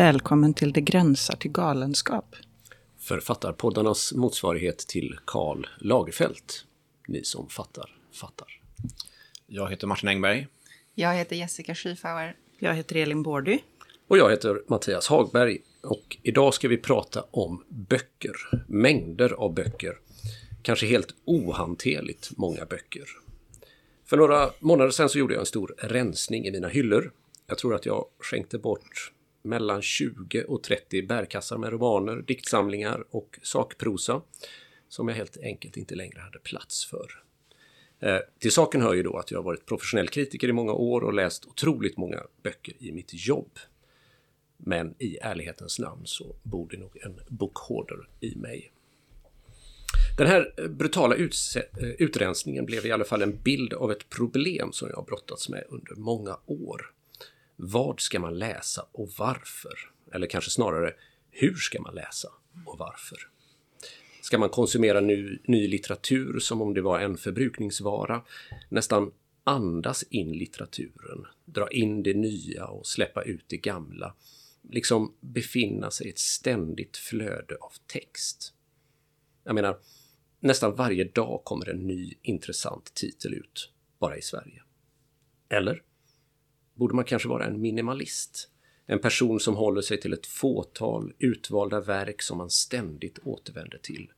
Välkommen till Det gränsar till galenskap. Författarpoddarnas motsvarighet till Karl Lagerfeld. Ni som fattar, fattar. Jag heter Martin Engberg. Jag heter Jessica Schiefauer. Jag heter Elin Bordy. Och jag heter Mattias Hagberg. Och idag ska vi prata om böcker. Mängder av böcker. Kanske helt ohanterligt många böcker. För några månader sedan så gjorde jag en stor rensning i mina hyllor. Jag tror att jag skänkte bort mellan 20 och 30 bärkassar med romaner, diktsamlingar och sakprosa som jag helt enkelt inte längre hade plats för. Eh, till saken hör ju då att jag har varit professionell kritiker i många år och läst otroligt många böcker i mitt jobb. Men i ärlighetens namn så bor det nog en bokhorder i mig. Den här eh, brutala eh, utrensningen blev i alla fall en bild av ett problem som jag har brottats med under många år. Vad ska man läsa och varför? Eller kanske snarare, hur ska man läsa och varför? Ska man konsumera ny, ny litteratur som om det var en förbrukningsvara? Nästan andas in litteraturen, dra in det nya och släppa ut det gamla. Liksom befinna sig i ett ständigt flöde av text. Jag menar, nästan varje dag kommer en ny intressant titel ut, bara i Sverige. Eller? Borde man kanske vara en minimalist? En person som håller sig till ett fåtal utvalda verk som man ständigt återvänder till.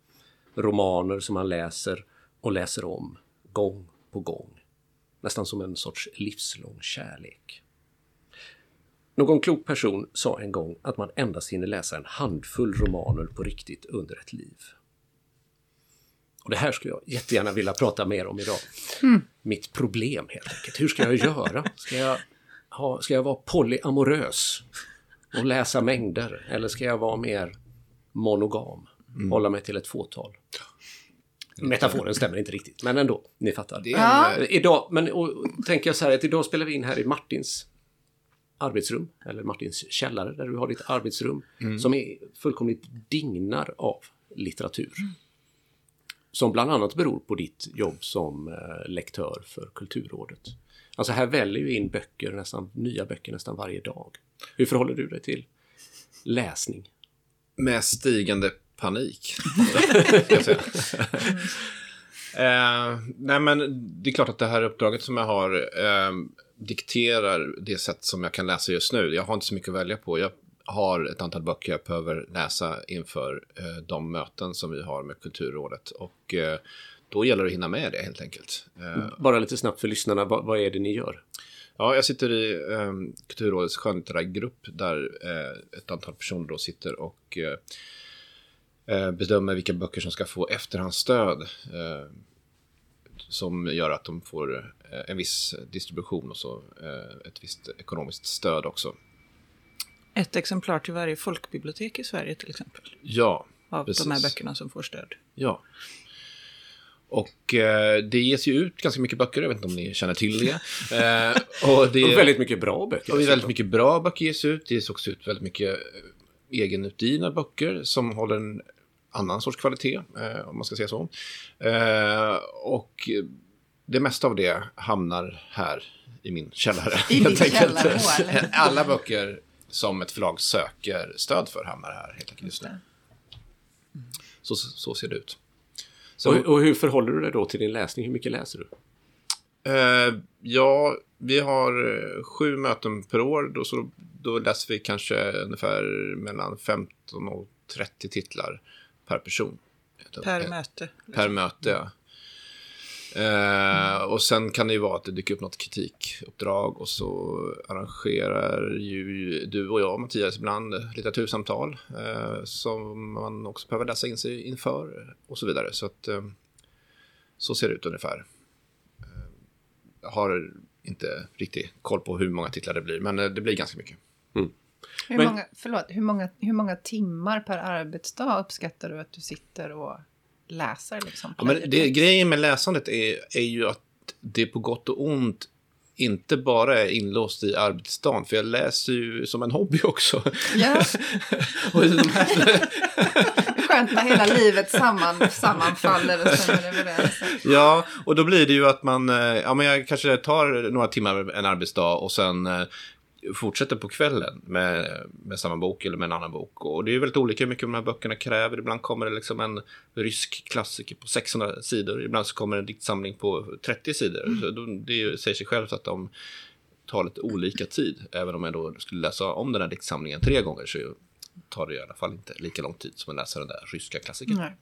Romaner som man läser och läser om, gång på gång. Nästan som en sorts livslång kärlek. Någon klok person sa en gång att man endast hinner läsa en handfull romaner på riktigt under ett liv. Och det här skulle jag jättegärna vilja prata mer om idag. Mm. Mitt problem helt enkelt. Hur ska jag göra? Ska jag, ha, ska jag vara polyamorös och läsa mängder? Eller ska jag vara mer monogam? Mm. Hålla mig till ett fåtal? Metaforen stämmer inte riktigt, men ändå, ni fattar. Ja. Idag, men och, tänker jag så här att idag spelar vi in här i Martins arbetsrum, eller Martins källare, där du har ditt arbetsrum, mm. som är fullkomligt dignar av litteratur. Mm. Som bland annat beror på ditt jobb som eh, lektör för Kulturrådet. Alltså här väljer ju in böcker, nästan nya böcker nästan varje dag. Hur förhåller du dig till läsning? Med stigande panik. eh, nej men det är klart att det här uppdraget som jag har eh, dikterar det sätt som jag kan läsa just nu. Jag har inte så mycket att välja på. Jag har ett antal böcker jag behöver läsa inför eh, de möten som vi har med Kulturrådet. Och eh, då gäller det att hinna med det helt enkelt. Eh, Bara lite snabbt för lyssnarna, vad, vad är det ni gör? Ja, jag sitter i eh, Kulturrådets skönlitterära grupp där eh, ett antal personer då sitter och eh, eh, bedömer vilka böcker som ska få efterhandsstöd. Eh, som gör att de får en viss distribution och så ett visst ekonomiskt stöd också. Ett exemplar till varje folkbibliotek i Sverige till exempel? Ja, Av precis. de här böckerna som får stöd? Ja. Och eh, det ges ju ut ganska mycket böcker, jag vet inte om ni känner till det. Eh, och, det och väldigt mycket bra böcker. Och väldigt mycket bra böcker ges ut. Det ges också ut väldigt mycket eh, egenutgivna böcker som håller en annan sorts kvalitet, eh, om man ska säga så. Eh, och det mesta av det hamnar här i min källare. I din källare? Alla böcker som ett förlag söker stöd för hamnar här helt enkelt just nu. Så, så ser det ut. Så, och, och, hur förhåller du dig då till din läsning? Hur mycket läser du? Uh, ja, vi har uh, sju möten per år. Då, så då läser vi kanske ungefär mellan 15 och 30 titlar per person. Per uh, möte? Per möte, ja. Eh, och sen kan det ju vara att det dyker upp något kritikuppdrag och så arrangerar ju du och jag, Mattias, ibland litteratursamtal eh, som man också behöver läsa in sig inför och så vidare. Så att eh, så ser det ut ungefär. Eh, jag har inte riktigt koll på hur många titlar det blir, men eh, det blir ganska mycket. Mm. Hur, men, många, förlåt, hur, många, hur många timmar per arbetsdag uppskattar du att du sitter och läser. Liksom, ja, men det, grejen med läsandet är, är ju att det på gott och ont inte bara är inlåst i arbetsdagen, för jag läser ju som en hobby också. Ja. och de här... Skönt när hela livet samman, sammanfaller och stämmer överens. Ja, och då blir det ju att man, eh, ja men jag kanske tar några timmar en arbetsdag och sen eh, fortsätter på kvällen med, med samma bok eller med en annan bok. Och det är väldigt olika hur mycket de här böckerna kräver. Ibland kommer det liksom en rysk klassiker på 600 sidor. Ibland så kommer en diktsamling på 30 sidor. Mm. Så det säger sig självt att de tar lite olika tid. Även om jag då skulle läsa om den här diktsamlingen tre gånger så tar det i alla fall inte lika lång tid som att läsa den där ryska klassikern. Nej.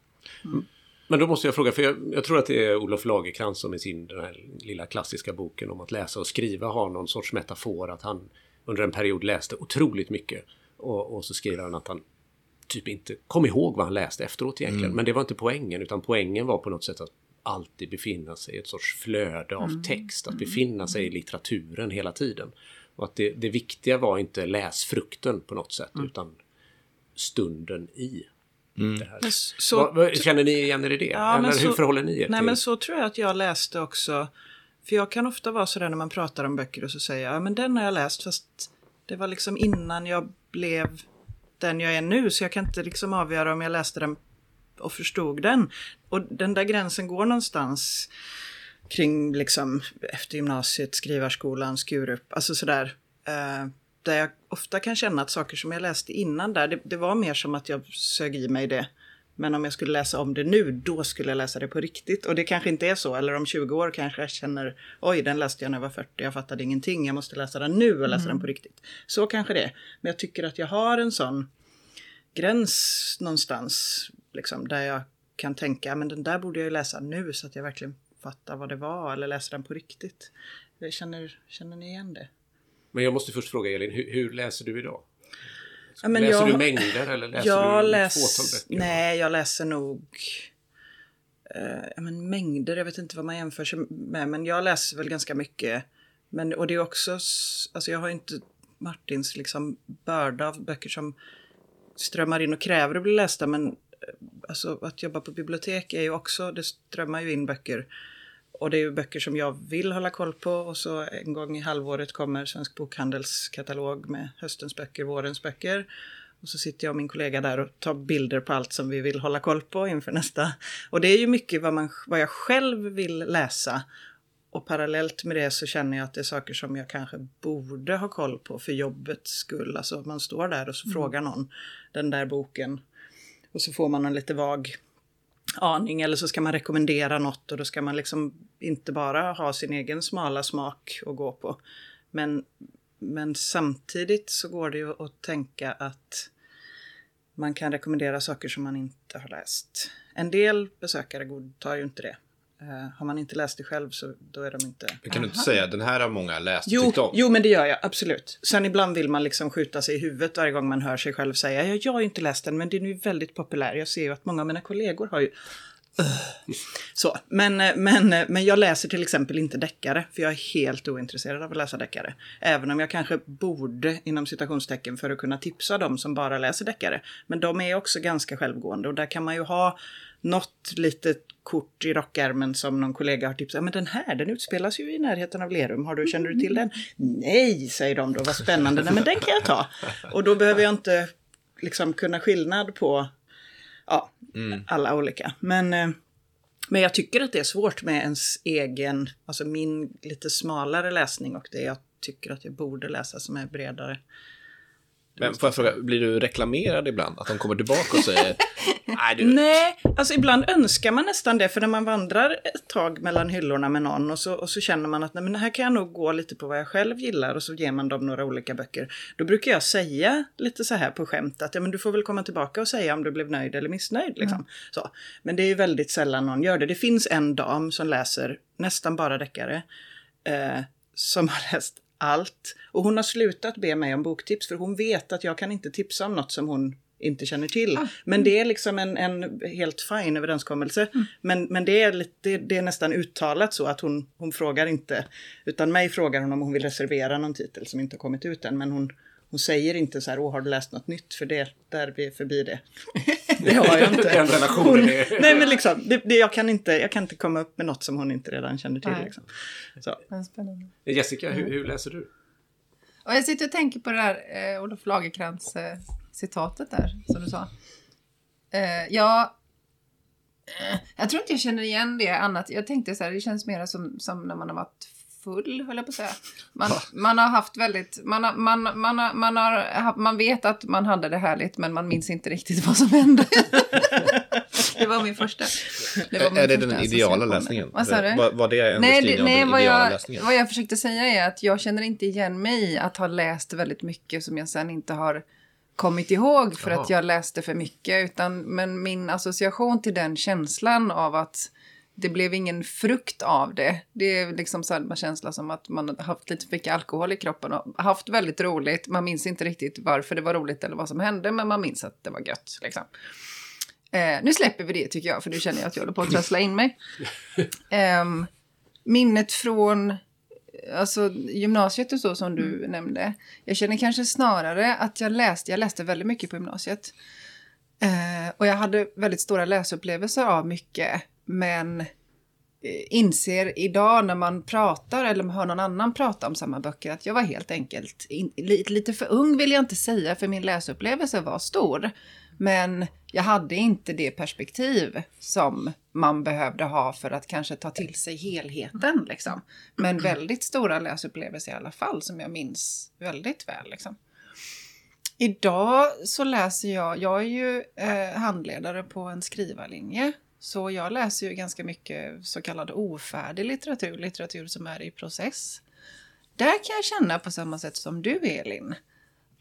Men då måste jag fråga, för jag, jag tror att det är Olof Lagercrantz som i sin den här lilla klassiska boken om att läsa och skriva har någon sorts metafor att han under en period läste otroligt mycket. Och, och så skriver han att han typ inte kom ihåg vad han läste efteråt egentligen. Men det var inte poängen, utan poängen var på något sätt att alltid befinna sig i ett sorts flöde av text. Att befinna sig i litteraturen hela tiden. Och att det, det viktiga var inte läsfrukten på något sätt, utan stunden i det här. Men så- Vad- vad- känner ni igen er i det? Ja, Eller hur så- förhåller ni er Nej till? men så tror jag att jag läste också. För jag kan ofta vara sådär när man pratar om böcker och så säger jag, ja men den har jag läst fast det var liksom innan jag blev den jag är nu. Så jag kan inte liksom avgöra om jag läste den och förstod den. Och den där gränsen går någonstans kring liksom efter gymnasiet, skrivarskolan, Skurup, alltså sådär. Eh, där jag ofta kan känna att saker som jag läste innan där, det, det var mer som att jag sög i mig det. Men om jag skulle läsa om det nu, då skulle jag läsa det på riktigt. Och det kanske inte är så. Eller om 20 år kanske jag känner, oj, den läste jag när jag var 40, jag fattade ingenting, jag måste läsa den nu och läsa den på riktigt. Så kanske det. Men jag tycker att jag har en sån gräns någonstans, liksom, där jag kan tänka, men den där borde jag ju läsa nu så att jag verkligen fattar vad det var, eller läser den på riktigt. Känner, känner ni igen det? Men jag måste först fråga Elin, hur, hur läser du idag? Ja, läser jag- du mängder eller läser jag du läs... fåtal böcker? Nej, jag läser nog eh, men mängder. Jag vet inte vad man jämför sig med, men jag läser väl ganska mycket. Men, och det är också, alltså jag har inte Martins liksom börda av böcker som strömmar in och kräver att bli lästa, men eh, alltså att jobba på bibliotek är ju också, det strömmar ju in böcker. Och det är ju böcker som jag vill hålla koll på och så en gång i halvåret kommer Svensk Bokhandels katalog med höstens böcker, vårens böcker. Och så sitter jag och min kollega där och tar bilder på allt som vi vill hålla koll på inför nästa. Och det är ju mycket vad, man, vad jag själv vill läsa. Och parallellt med det så känner jag att det är saker som jag kanske borde ha koll på för jobbets skull. Alltså man står där och så frågar någon den där boken. Och så får man en lite vag aning eller så ska man rekommendera något och då ska man liksom inte bara ha sin egen smala smak att gå på. Men, men samtidigt så går det ju att tänka att man kan rekommendera saker som man inte har läst. En del besökare godtar ju inte det. Eh, har man inte läst det själv så då är de inte... Men kan du inte säga den här har många läst och Jo, tyckt om? jo, men det gör jag absolut. Sen ibland vill man liksom skjuta sig i huvudet varje gång man hör sig själv säga ja, jag har ju inte läst den men den är ju väldigt populär. Jag ser ju att många av mina kollegor har ju så, men, eh, men, eh, men jag läser till exempel inte deckare, för jag är helt ointresserad av att läsa deckare. Även om jag kanske borde, inom citationstecken, för att kunna tipsa dem som bara läser deckare. Men de är också ganska självgående och där kan man ju ha något litet kort i rockärmen som någon kollega har tipsat. Men den här, den utspelas ju i närheten av Lerum. Har du, känner du till den? Nej, säger de då. Vad spännande. Nej, men den kan jag ta. Och då behöver jag inte liksom kunna skillnad på ja, alla olika. Men, eh, men jag tycker att det är svårt med ens egen, alltså min lite smalare läsning och det jag tycker att jag borde läsa som är bredare. Men får jag fråga, blir du reklamerad ibland? Att de kommer tillbaka och säger Nej, du, Nej, alltså ibland önskar man nästan det, för när man vandrar ett tag mellan hyllorna med någon och så, och så känner man att nej, men här kan jag nog gå lite på vad jag själv gillar och så ger man dem några olika böcker. Då brukar jag säga lite så här på skämt att ja, men du får väl komma tillbaka och säga om du blev nöjd eller missnöjd. Liksom. Så. Men det är ju väldigt sällan någon gör det. Det finns en dam som läser nästan bara deckare, eh, som har läst allt. Och hon har slutat be mig om boktips för hon vet att jag kan inte tipsa om något som hon inte känner till. Men det är liksom en, en helt fin överenskommelse. Men, men det, är lite, det, det är nästan uttalat så att hon, hon frågar inte, utan mig frågar hon om hon vill reservera någon titel som inte har kommit ut än. Men hon, hon säger inte så här, åh har du läst något nytt? För det, där är vi förbi det. det har jag inte. Den relationen Hon, är- nej men liksom, det, det, jag, kan inte, jag kan inte komma upp med något som hon inte redan känner till. Nej. Liksom. Så. Jessica, hur, hur läser du? Och jag sitter och tänker på det där eh, Olof Lagerkrantz eh, citatet där som du sa. Eh, ja, eh, jag tror inte jag känner igen det annat. Jag tänkte så här, det känns mer som, som när man har varit full, höll jag på att säga. Man, man har haft väldigt, man, har, man, man, har, man, har, man vet att man hade det härligt men man minns inte riktigt vad som hände. det var min första. Det var min är det den ideala läsningen? Vad sa du? Var, var det en nej, beskrivning nej, av den vad jag, läsningen? vad jag försökte säga är att jag känner inte igen mig i att ha läst väldigt mycket som jag sen inte har kommit ihåg för Jaha. att jag läste för mycket. Utan, men min association till den känslan av att det blev ingen frukt av det. Det är liksom samma känsla som att man haft lite för mycket alkohol i kroppen och haft väldigt roligt. Man minns inte riktigt varför det var roligt eller vad som hände, men man minns att det var gött. Liksom. Eh, nu släpper vi det tycker jag, för nu känner jag att jag håller på att trassla in mig. Ehm, minnet från alltså, gymnasiet och så som du nämnde. Jag känner kanske snarare att jag läste, jag läste väldigt mycket på gymnasiet. Eh, och jag hade väldigt stora läsupplevelser av mycket. Men eh, inser idag när man pratar eller hör någon annan prata om samma böcker att jag var helt enkelt in, lite, lite för ung vill jag inte säga för min läsupplevelse var stor. Men jag hade inte det perspektiv som man behövde ha för att kanske ta till sig helheten. Liksom. Men väldigt stora läsupplevelser i alla fall som jag minns väldigt väl. Liksom. Idag så läser jag, jag är ju eh, handledare på en skrivarlinje. Så jag läser ju ganska mycket så kallad ofärdig litteratur, litteratur som är i process. Där kan jag känna på samma sätt som du Elin,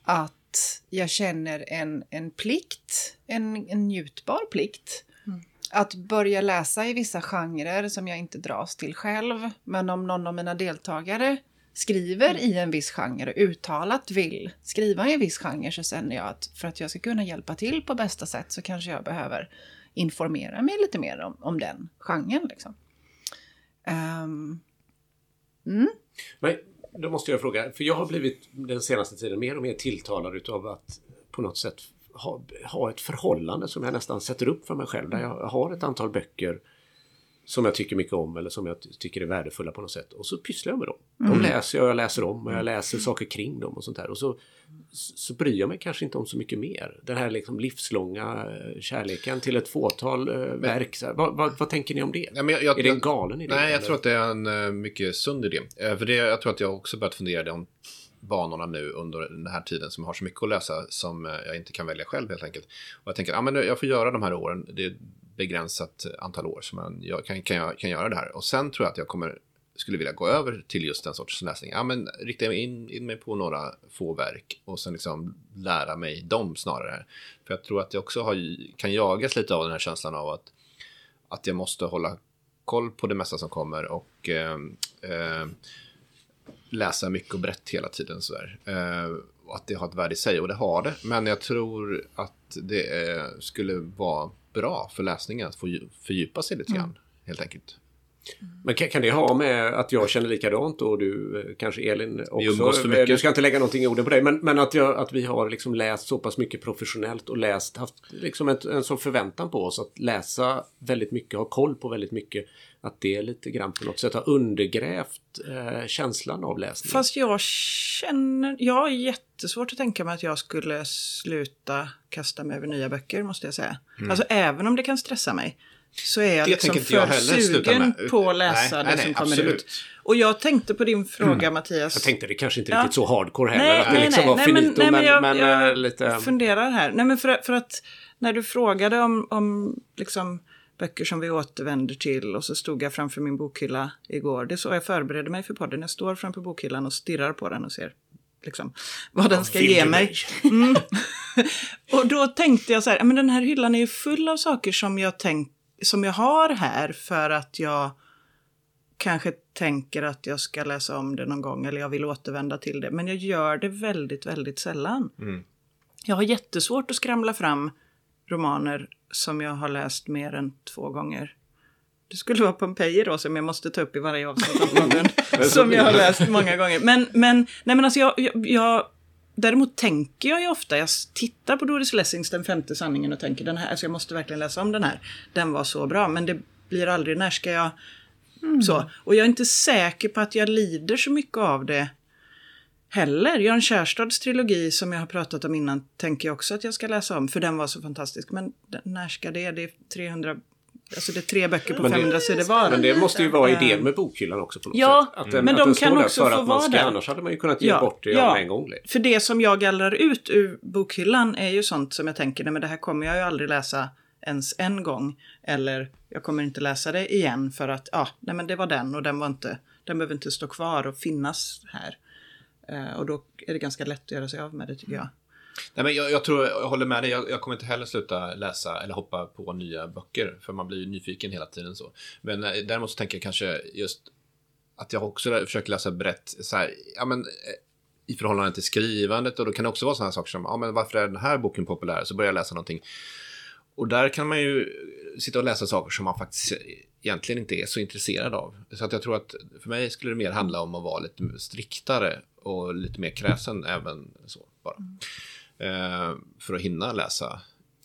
att jag känner en, en plikt, en, en njutbar plikt. Att börja läsa i vissa genrer som jag inte dras till själv. Men om någon av mina deltagare skriver i en viss genre, uttalat vill skriva i en viss genre, så känner jag att för att jag ska kunna hjälpa till på bästa sätt så kanske jag behöver informera mig lite mer om, om den genren. Liksom. Um, mm. Men då måste jag fråga, för jag har blivit den senaste tiden mer och mer tilltalad utav att på något sätt ha, ha ett förhållande som jag nästan sätter upp för mig själv. Där jag har ett antal böcker som jag tycker mycket om eller som jag ty- tycker är värdefulla på något sätt. Och så pysslar jag med dem. De läser jag, jag läser om och jag läser saker kring dem och sånt där. Och så, så bryr jag mig kanske inte om så mycket mer. Den här liksom livslånga eh, kärleken till ett fåtal eh, verk. Så här, vad, vad, vad tänker ni om det? Ja, men jag, jag, är det en galen idé? Nej, jag eller? tror att det är en eh, mycket sund idé. För det, jag tror att jag också börjat fundera de banorna nu under den här tiden som har så mycket att läsa som jag inte kan välja själv helt enkelt. Och jag tänker att ah, jag får göra de här åren. Det begränsat antal år som man, jag kan, kan, jag, kan göra det här. Och sen tror jag att jag kommer skulle vilja gå över till just den sorts läsning. Ja, men rikta mig in, in mig på några få verk och sen liksom lära mig dem snarare. För jag tror att jag också har, kan jagas lite av den här känslan av att, att jag måste hålla koll på det mesta som kommer och eh, eh, läsa mycket och brett hela tiden. Sådär. Eh, och att det har ett värde i sig och det har det. Men jag tror att det eh, skulle vara bra för läsningen att få dju- fördjupa sig lite grann. Helt enkelt. Men kan, kan det ha med att jag känner likadant och du eh, kanske Elin också? för Eh. Du ska inte lägga någonting i orden på dig. Men, men att, jag, att vi har liksom läst så pass mycket professionellt och läst, haft liksom ett, en sån förväntan på oss att läsa väldigt mycket, ha koll på väldigt mycket. Att det lite grann på något sätt har undergrävt eh, känslan av läsning. Fast jag känner, jag har jättesvårt att tänka mig att jag skulle sluta kasta mig över nya böcker måste jag säga. Alltså även om det kan stressa mig. Så är jag Det liksom jag för sugen på att läsa Nej, det nej, som nej, kommer absolut. ut. Och jag tänkte på din fråga Mattias. Jag tänkte det kanske inte Ja. riktigt så hardcore heller. Nej, att det nej, liksom nej, var nej, men- finito. men, men men, jag- jag eh, lite... funderar här. Nej, men för, för att när du frågade om, om liksom böcker som vi återvänder till och så stod jag framför min bokhylla igår. Det är så jag förbereder mig för podden. Jag står framför bokhyllan och stirrar på den och ser liksom, vad den ska ge mig. Mm. och då tänkte jag så här, "Ja, men den här hyllan är ju full av saker som jag, tänk, som jag har här för att jag kanske tänker att jag ska läsa om det någon gång eller jag vill återvända till det. Men jag gör det väldigt, väldigt sällan. Jag har jättesvårt att skramla fram romaner som jag har läst mer än två gånger. Det skulle vara Pompeji då som jag måste ta upp i varje avsnitt av podden. som jag har läst många gånger. Men, men, nej men alltså jag, jag, jag Däremot tänker jag ju ofta, jag tittar på Doris Lessings Den femte sanningen och tänker den här, alltså jag måste verkligen läsa om den här. Den var så bra, men det blir aldrig, när ska jag... Så. Och jag är inte säker på att jag lider så mycket av det heller. Jan Kärstads trilogi som jag har pratat om innan tänker jag också att jag ska läsa om, för den var så fantastisk. Men när ska det? Det är 300 Alltså det är tre böcker på Men det- 500 sidor var. Men det måste ju vara Eh, idén med bokhyllan också på något Ja, sätt. Att den, men att de den kan också för få att man vara där. Annars hade man ju kunnat ge Ja, bort det ja. med en gång. liksom. För det som jag gallrar ut ur bokhyllan är ju sånt som jag tänker, nej men det här kommer jag ju aldrig läsa ens en gång. Eller jag kommer inte läsa det igen för att, ja, nej men det var den och den var inte, den behöver inte stå kvar och finnas här. Eh, och då är det ganska lätt att göra sig av med det tycker jag. Nej, men jag, jag tror, jag håller med dig. Jag, jag kommer inte heller sluta läsa eller hoppa på nya böcker. För man blir ju nyfiken hela tiden. så. Men eh, däremot så tänker jag kanske just att jag också försöker läsa brett så här, ja, men, eh, i förhållande till skrivandet. Och då kan det också vara sådana saker som, ja, men varför är den här boken populär? Så börjar jag läsa någonting. Och där kan man ju sitta och läsa saker som man faktiskt eh, egentligen inte är så intresserad av. Så att jag tror att för mig skulle det mer handla om att vara lite striktare och lite mer kräsen även så bara. Mm för att hinna läsa.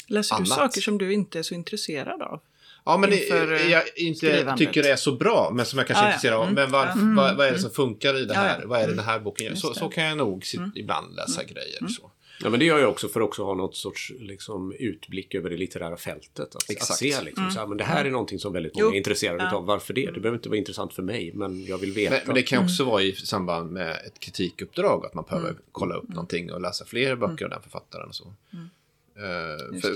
Läser Annat. du saker som du inte är så intresserad av? Ja, men det, eh, jag inte tycker det är så bra, men som jag kanske Ah, är intresserad av. Mm. Men varför, vad, vad är det som funkar i det här? ja. Vad är det den här boken gör? Så, så kan jag nog sit, ibland läsa grejer. Så. Ja, men det gör jag också för att också ha något sorts liksom, utblick över det litterära fältet. Att, att Exakt. se liksom, så här, men det här är någonting som väldigt många Jo. är intresserade Ja. av. Varför det? Det behöver inte vara intressant för mig, men jag vill veta. Men, men det kan också vara i samband med ett kritikuppdrag, att man behöver kolla upp någonting och läsa fler böcker av den författaren. Och så. Eh, för,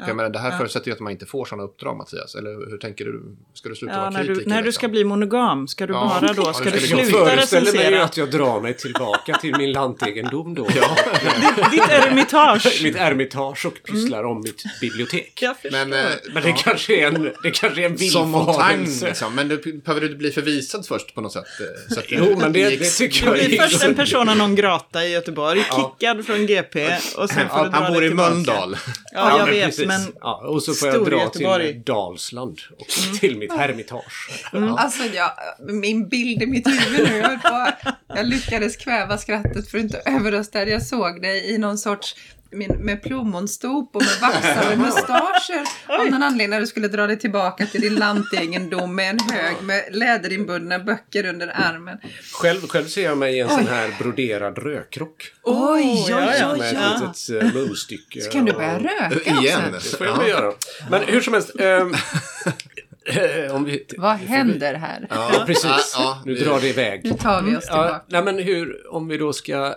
för jag menar, det här Ja. förutsätter ju att man inte får sådana uppdrag, Mattias. Eller hur tänker du? Ska du sluta Ja, vara när kritiker? du, när du liksom? ska bli monogam, ska du Ja. bara då, Ja, ska det du ska vi jag sluta föreställer mig recensera att jag drar mig tillbaka till min lantegendom då. ditt eremitage? mitt ermitage och pysslar om mitt bibliotek. Men, eh, Men det kanske är en, det kanske är en Som liksom. Men du, behöver du bli förvisad först på något sätt? eh, Så att Jo, men det, det tycker jag Du blir är först en persona non grata i Göteborg, kickad från GP och sen får du dra Han bor i. Mölndal. Ja, jag vet, precis. men Ja, och så får jag dra Göteborg. till Dalsland och till mitt hermitage. Alltså, jag, min bild i mitt huvud nu, jag, jag lyckades kväva skrattet för att inte överrösta. Jag såg dig i någon sorts med, med plommonstop och med vaxade mustascher. Av någon anledning när du skulle dra dig tillbaka till din lantegendom med en hög med läderinbundna böcker under armen. Själv, själv ser jag mig i en sån här broderad rökrock. Oj, oj, ja, ja. oj, Med oj. ett litet eh, munstycke. Så kan du och- börja röka Igen. också. Det får jag väl göra. Men hur som helst. eh, om vi, Vad händer här? Ja, precis. Ja, ja, nu vi- drar det iväg. Nu tar vi oss Ja, tillbaka. nej men hur, om vi då ska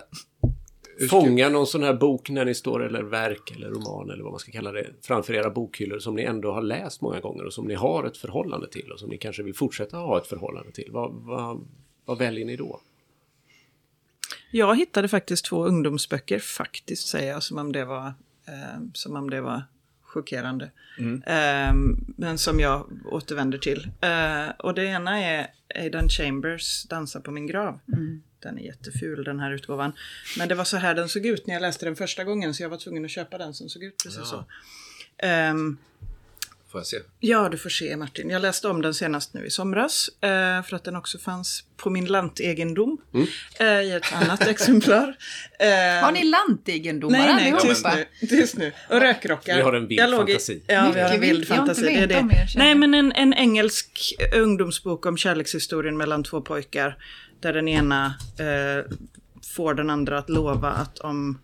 fånga någon sån här bok när ni står, eller verk eller roman eller vad man ska kalla det, framför era bokhyllor som ni ändå har läst många gånger och som ni har ett förhållande till och som ni kanske vill fortsätta ha ett förhållande till. Vad, vad, vad väljer ni då? jag hittade faktiskt två ungdomsböcker, faktiskt säger jag, som om det var, eh, som om det var chockerande. Eh, men som jag återvänder till. Eh, och det ena är Aidan Chambers Dansa på min grav. Den är jätteful den här utgåvan. Men det var så här den såg ut när jag läste den första gången så jag var tvungen att köpa den som såg ut precis så. Ehm, Får jag se? Ja, du får se Martin. Jag läste om den senast nu i somras. Eh, för att den också fanns på min lantegendom. Eh, I ett annat exemplar. Eh, Har ni lantegendomar Nej, nej, tyst allihopa? nu, tyst nu. Och rökrockar. Vi har en vild fantasi. Ja, vi har en vild. fantasi. Det är det. Nej, men en, en engelsk ungdomsbok om kärlekshistorien mellan två pojkar. Där den ena eh, får den andra att lova att om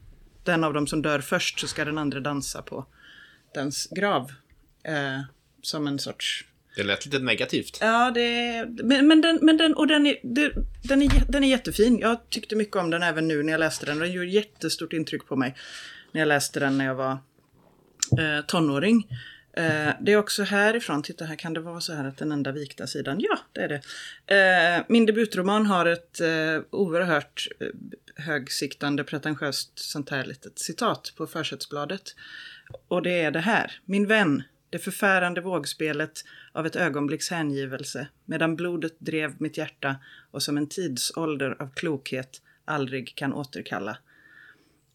den av dem som dör först så ska den andra dansa på dens grav. Eh, som en sorts Det lät lite negativt. Ja, det, men, men, den, men den, och den, är, det, den, är, den är jättefin. Jag tyckte mycket om den även nu när jag läste den. Den gjorde jättestort intryck på mig när jag läste den när jag var eh, tonåring. Eh, det är också härifrån, titta här kan det vara så här att den enda vikta sidan, ja det är det. Eh, min debutroman har ett eh, oerhört eh, högsiktande, pretentiöst sånt här litet citat på försättsbladet. Och det är det här. Min vän, det förfärande vågspelet av ett ögonblicks hängivelse, medan blodet drev mitt hjärta och som en tidsålder av klokhet aldrig kan återkalla.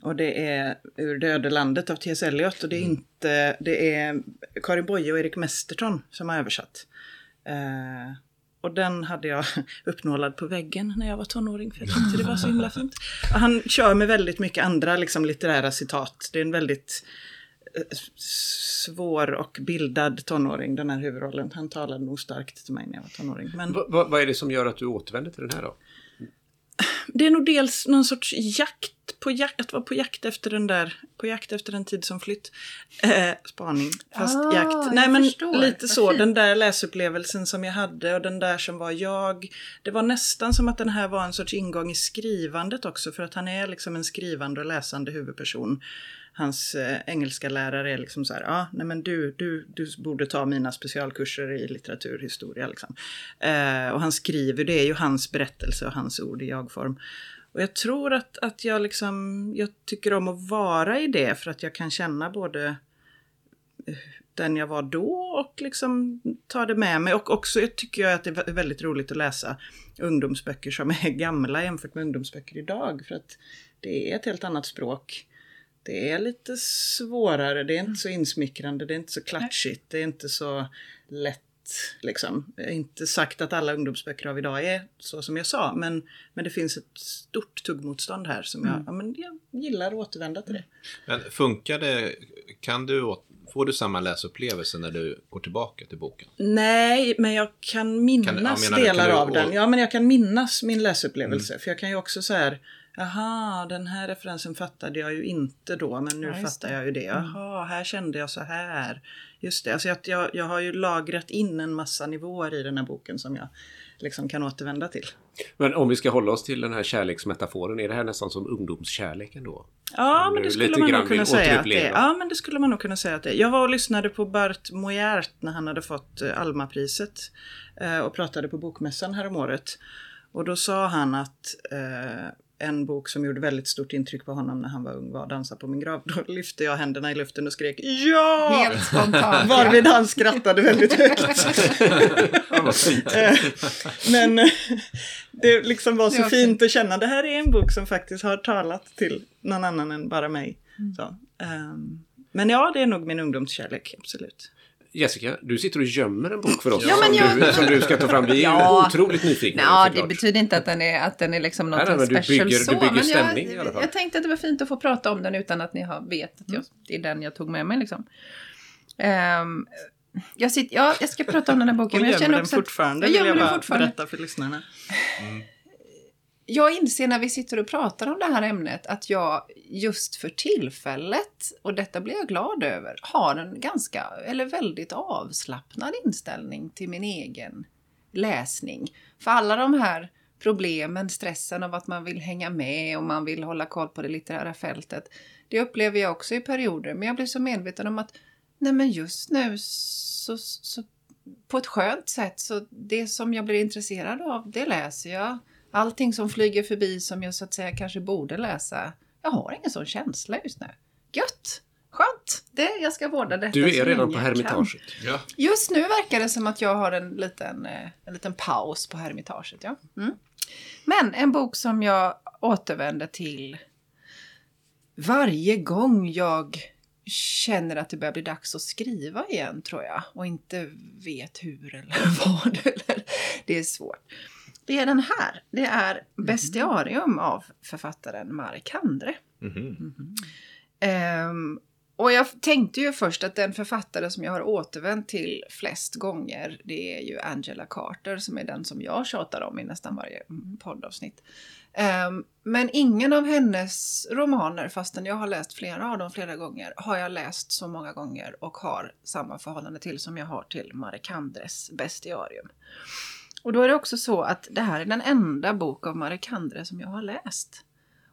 Och det är ur Dödelandet av T.S. Eliot och det är inte, det är Karin Boye och Erik Mesterton som har översatt. Eh, och den hade jag uppnålad på väggen när jag var tonåring för jag tyckte det var så himla fint. Och han kör med väldigt mycket andra liksom, litterära citat. Det är en väldigt eh, svår och bildad tonåring, den här huvudrollen. Han talade nog starkt till mig när jag var tonåring. Men Va, va, vad är det som gör att du återvänder till den här då? Det är nog dels någon sorts jakt på jakt, att vara på jakt efter den där, på jakt efter en tid som flytt. Eh, spaning, fast Ah, jakt. Nej men förstår. lite så, den där läsupplevelsen som jag hade och den där som var jag. Det var nästan som att den här var en sorts ingång i skrivandet också för att han är liksom en skrivande och läsande huvudperson. Hans eh, engelska lärare är liksom så här, ja, ah, nej men du, du, du borde ta mina specialkurser i litteraturhistoria liksom. Eh, och han skriver, det är ju hans berättelse och hans ord i jag-form. Och jag tror att, att jag liksom, jag tycker om att vara i det för att jag kan känna både eh, den jag var då och liksom ta det med mig. Och också jag tycker jag att det är väldigt roligt att läsa ungdomsböcker som är gamla jämfört med ungdomsböcker idag. För att det är ett helt annat språk. Det är lite svårare, det är inte så insmickrande, det är inte så klatschigt, det är inte så lätt liksom. Jag har inte sagt att alla ungdomsböcker av idag är så som jag sa, men, men det finns ett stort tuggmotstånd här som jag, ja, men jag gillar att återvända till det. Men funkar det, kan du, får du samma läsupplevelse när du går tillbaka till boken? Nej, men jag kan minnas Kan- ja, delar du- av den. Ja, men jag kan minnas min läsupplevelse. För jag kan ju också så här, jaha, den här referensen fattade jag ju inte då, men nu Ja, fattar jag ju det. Jaha, här kände jag så här. Just det, alltså jag, jag, jag har ju lagrat in en massa nivåer i den här boken som jag liksom kan återvända till. Men om vi ska hålla oss till den här kärleksmetaforen, är det här nästan som ungdomskärleken då? Ja, Om men det skulle man nog kunna säga att det är. Ja, men det skulle man nog kunna säga att det är. Jag var och lyssnade på Bart Moyart när han hade fått eh, Almapriset eh, och pratade på Bokmässan häromåret. Och då sa han att eh, en bok som gjorde väldigt stort intryck på honom när han var ung var Dansa på min grav. Då lyfte jag händerna i luften och skrek ja! Helt spontant. Varvid han skrattade väldigt högt. Eh, Men eh, det liksom var så var fint att känna. Det här är en bok som faktiskt har talat till någon annan än bara mig. Så, ehm, men ja, det är nog min ungdomskärlek, absolut. Jessica, du sitter och gömmer en bok för oss Ja, som, jag- du, som du ska ta fram. Vi är Ja. otroligt nyfikna. Ja, det betyder inte att den är, att den är liksom något Nej, men du special bygger- du så. bygger men stämning jag, i alla fall. Jag tänkte att det var fint att få prata om den utan att ni har vet att jag, det är den jag tog med mig. Liksom. Ehm, jag, sitter, ja, jag ska prata om den här boken. Och men jag känner den också att- fortfarande, jag vill gömmer jag den bara fortfarande. berätta för lyssnarna. Jag inser när vi sitter och pratar om det här ämnet att jag just för tillfället, och detta blir jag glad över, har en ganska, eller väldigt avslappnad inställning till min egen läsning. För alla de här problemen, stressen av att man vill hänga med och man vill hålla koll på det litterära fältet, det upplever jag också i perioder. Men jag blir så medveten om att nej men just nu så, så på ett skönt sätt så det som jag blir intresserad av, det läser jag. Allting som flyger förbi som jag så att säga kanske borde läsa. Jag har ingen sån känsla just nu. Gött! Skönt! Det, jag ska vårda detta Du är redan på Hermitaget. Ja. Just nu verkar det som att jag har en liten, eh, en liten paus på Hermitaget. Ja. Mm. Men en bok som jag återvänder till varje gång jag känner att det börjar bli dags att skriva igen tror jag. Och inte vet hur eller vad. Eller, det är svårt. Det är den här. Det är Bestiarium av författaren Marek Handre. Mhm. Ehm, och jag tänkte ju först att den författare som jag har återvänt till flest gånger, det är ju Angela Carter som är den som jag tjatar om i nästan varje poddavsnitt. Ehm, men ingen av hennes romaner, fastän jag har läst flera av dem flera gånger, har jag läst så många gånger och har samma förhållande till som jag har till Marek Handres Bestiarium. Och då är det också så att det här är den enda bok av Marekandre som jag har läst.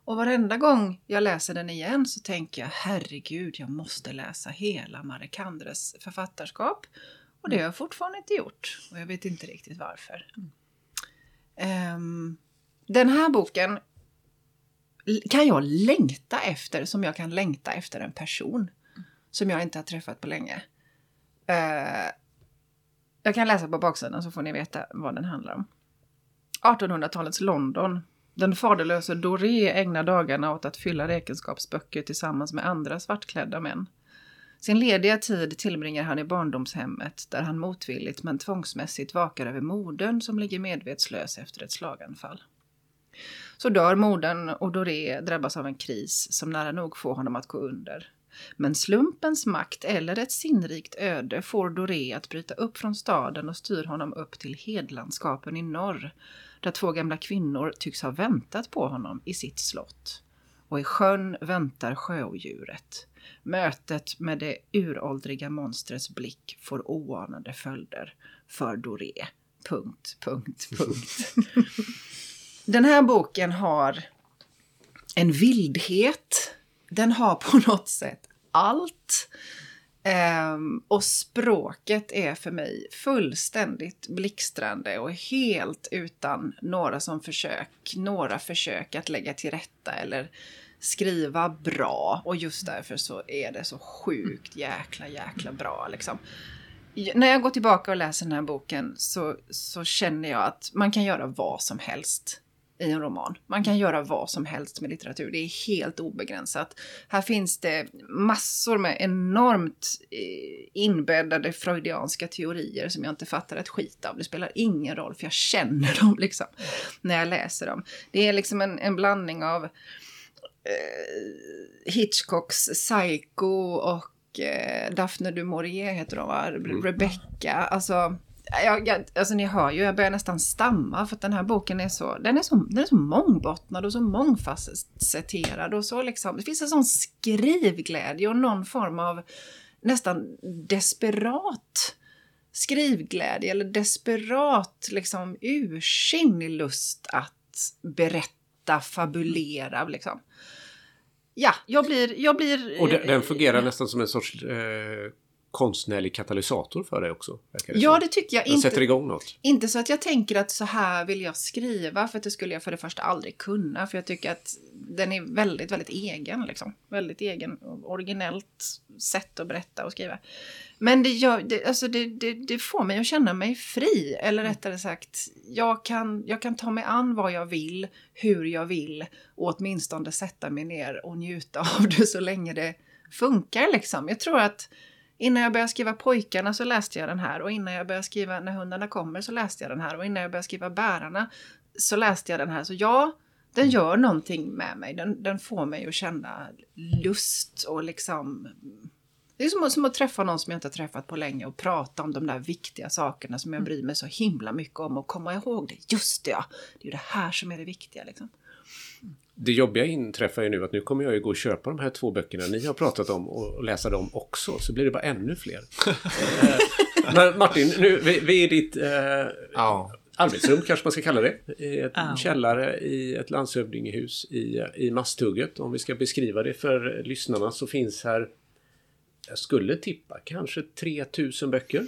Och varenda gång jag läser den igen så tänker jag herregud, jag måste läsa hela Marekandres författarskap. Och det har jag fortfarande inte gjort. Och jag vet inte riktigt varför. Ehm, den här boken kan jag längta efter som jag kan längta efter en person som jag inte har träffat på länge. Uh, jag kan läsa på baksidan så får ni veta vad den handlar om. 1800-talets London. Den faderlöse Doré ägnar dagarna åt att fylla räkenskapsböcker tillsammans med andra svartklädda män. Sin lediga tid tillbringar han i barndomshemmet där han motvilligt men tvångsmässigt vakar över modern som ligger medvetslös efter ett slaganfall. Så dör modern och Doré drabbas av en kris som nära nog får honom att gå under. Men slumpens makt eller ett sinnrikt öde får Doré att bryta upp från staden och styr honom upp till hedlandskapen i norr, där två gamla kvinnor tycks ha väntat på honom i sitt slott. Och i sjön väntar sjöodjuret. Mötet med det uråldriga monstrets blick får oanade följder för Doré. Punkt, punkt, punkt. Den här boken har en vildhet. Den har på något sätt allt. Um, och språket är för mig fullständigt blixtrande och helt utan några som försök, några försök att lägga till rätta eller skriva bra. Och just därför så är det så sjukt jäkla, jäkla bra liksom. När jag går tillbaka och läser den här boken så, så känner jag att man kan göra vad som helst i en roman. Man kan göra vad som helst med litteratur. Det är helt obegränsat. Här finns det massor med enormt eh, inbäddade freudianska teorier som jag inte fattar ett skit av. Det spelar ingen roll för jag känner dem liksom när jag läser dem. Det är liksom en, en blandning av eh, Hitchcocks Psycho och eh, Daphne du Maurier heter de va? Mm. Rebecca. Alltså jag, jag, alltså ni hör ju, jag börjar nästan stamma för att den här boken är så, den är så, den är så mångbottnad och så mångfacetterad och så liksom, det finns en sån skrivglädje och någon form av nästan desperat skrivglädje eller desperat liksom ursinnig lust att berätta, fabulera liksom. Ja, jag blir... Jag blir och den, den fungerar nästan som en sorts eh, konstnärlig katalysator för dig också. Ja, det tycker jag. Den inte, sätter igång något. Inte så att jag tänker att så här vill jag skriva, för att det skulle jag för det första aldrig kunna. För jag tycker att den är väldigt, väldigt egen. Liksom. Väldigt egen, originellt sätt att berätta och skriva. Men det, gör, det, alltså det, det, det, får mig att känna mig fri. Eller rättare sagt, jag kan, jag kan ta mig an vad jag vill, hur jag vill och åtminstone sätta mig ner och njuta av det så länge det funkar. Liksom. Jag tror att Innan jag började skriva Pojkarna så läste jag den här och innan jag började skriva När hundarna kommer så läste jag den här och innan jag började skriva Bärarna så läste jag den här. Så ja, den gör någonting med mig. Den, den får mig att känna lust och liksom... Det är som, som att träffa någon som jag inte har träffat på länge och prata om de där viktiga sakerna som jag bryr mig så himla mycket om och komma ihåg det. Just det ja! Det är ju det här som är det viktiga liksom det jobbiga inträffar ju nu att nu kommer jag ju gå och köpa de här två böckerna ni har pratat om och läsa dem också. Så blir det bara ännu fler. Eh, men Martin, nu, vi, vi är i ditt eh, ja. arbetsrum kanske man ska kalla det. I ett ja. källare i ett landshövdingehus i, i Masthugget. Om vi ska beskriva det för lyssnarna så finns här, jag skulle tippa, kanske 3000 böcker.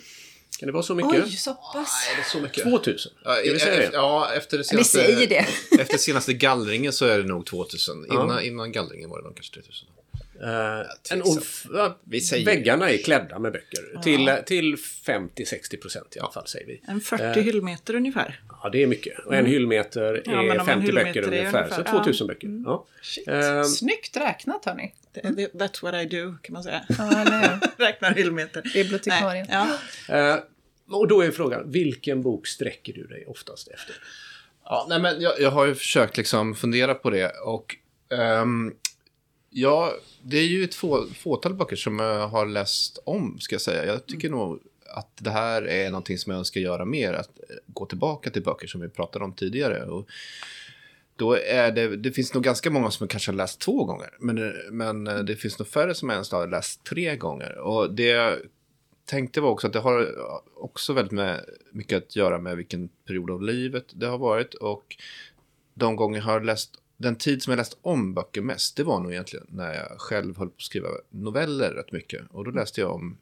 Kan det vara så mycket? Oj, så pass. Är det så mycket? 2000? Ja, vi säga det? Ja, efter det senaste... Vi säger det. efter senaste gallringen så är det nog 2000. Innan, ja. innan gallringen var det nog kanske 3000. Uh, en off, vi säger... Väggarna är klädda med böcker. Ja. Till, till 50-60 procent i alla fall säger vi. En 40 uh, hyllmeter ungefär. Ja, det är mycket. Och en mm. hyllmeter är ja, 50 böcker ungefär. ungefär. Så 2000 böcker. Mm. Ja. Uh, Snyggt räknat hörni. That's what I do kan man säga. Ja, Räknar hyllmeter. Bibliotekarien. Ja. och då är frågan, vilken bok sträcker du dig oftast efter? Ja, nej, men jag, jag har ju försökt liksom fundera på det och um, Ja, det är ju ett få, fåtal böcker som jag har läst om, ska jag säga. Jag tycker mm. nog att det här är någonting som jag önskar göra mer, att gå tillbaka till böcker som vi pratade om tidigare. Och då är det, det finns nog ganska många som jag kanske har läst två gånger, men, men eh, det finns nog färre som ens har läst tre gånger. Och det jag tänkte var också att det har också väldigt med, mycket att göra med vilken period av livet det har varit och de gånger jag har läst den tid som jag läst om böcker mest, det var nog egentligen när jag själv höll på att skriva noveller rätt mycket. Och då läste jag om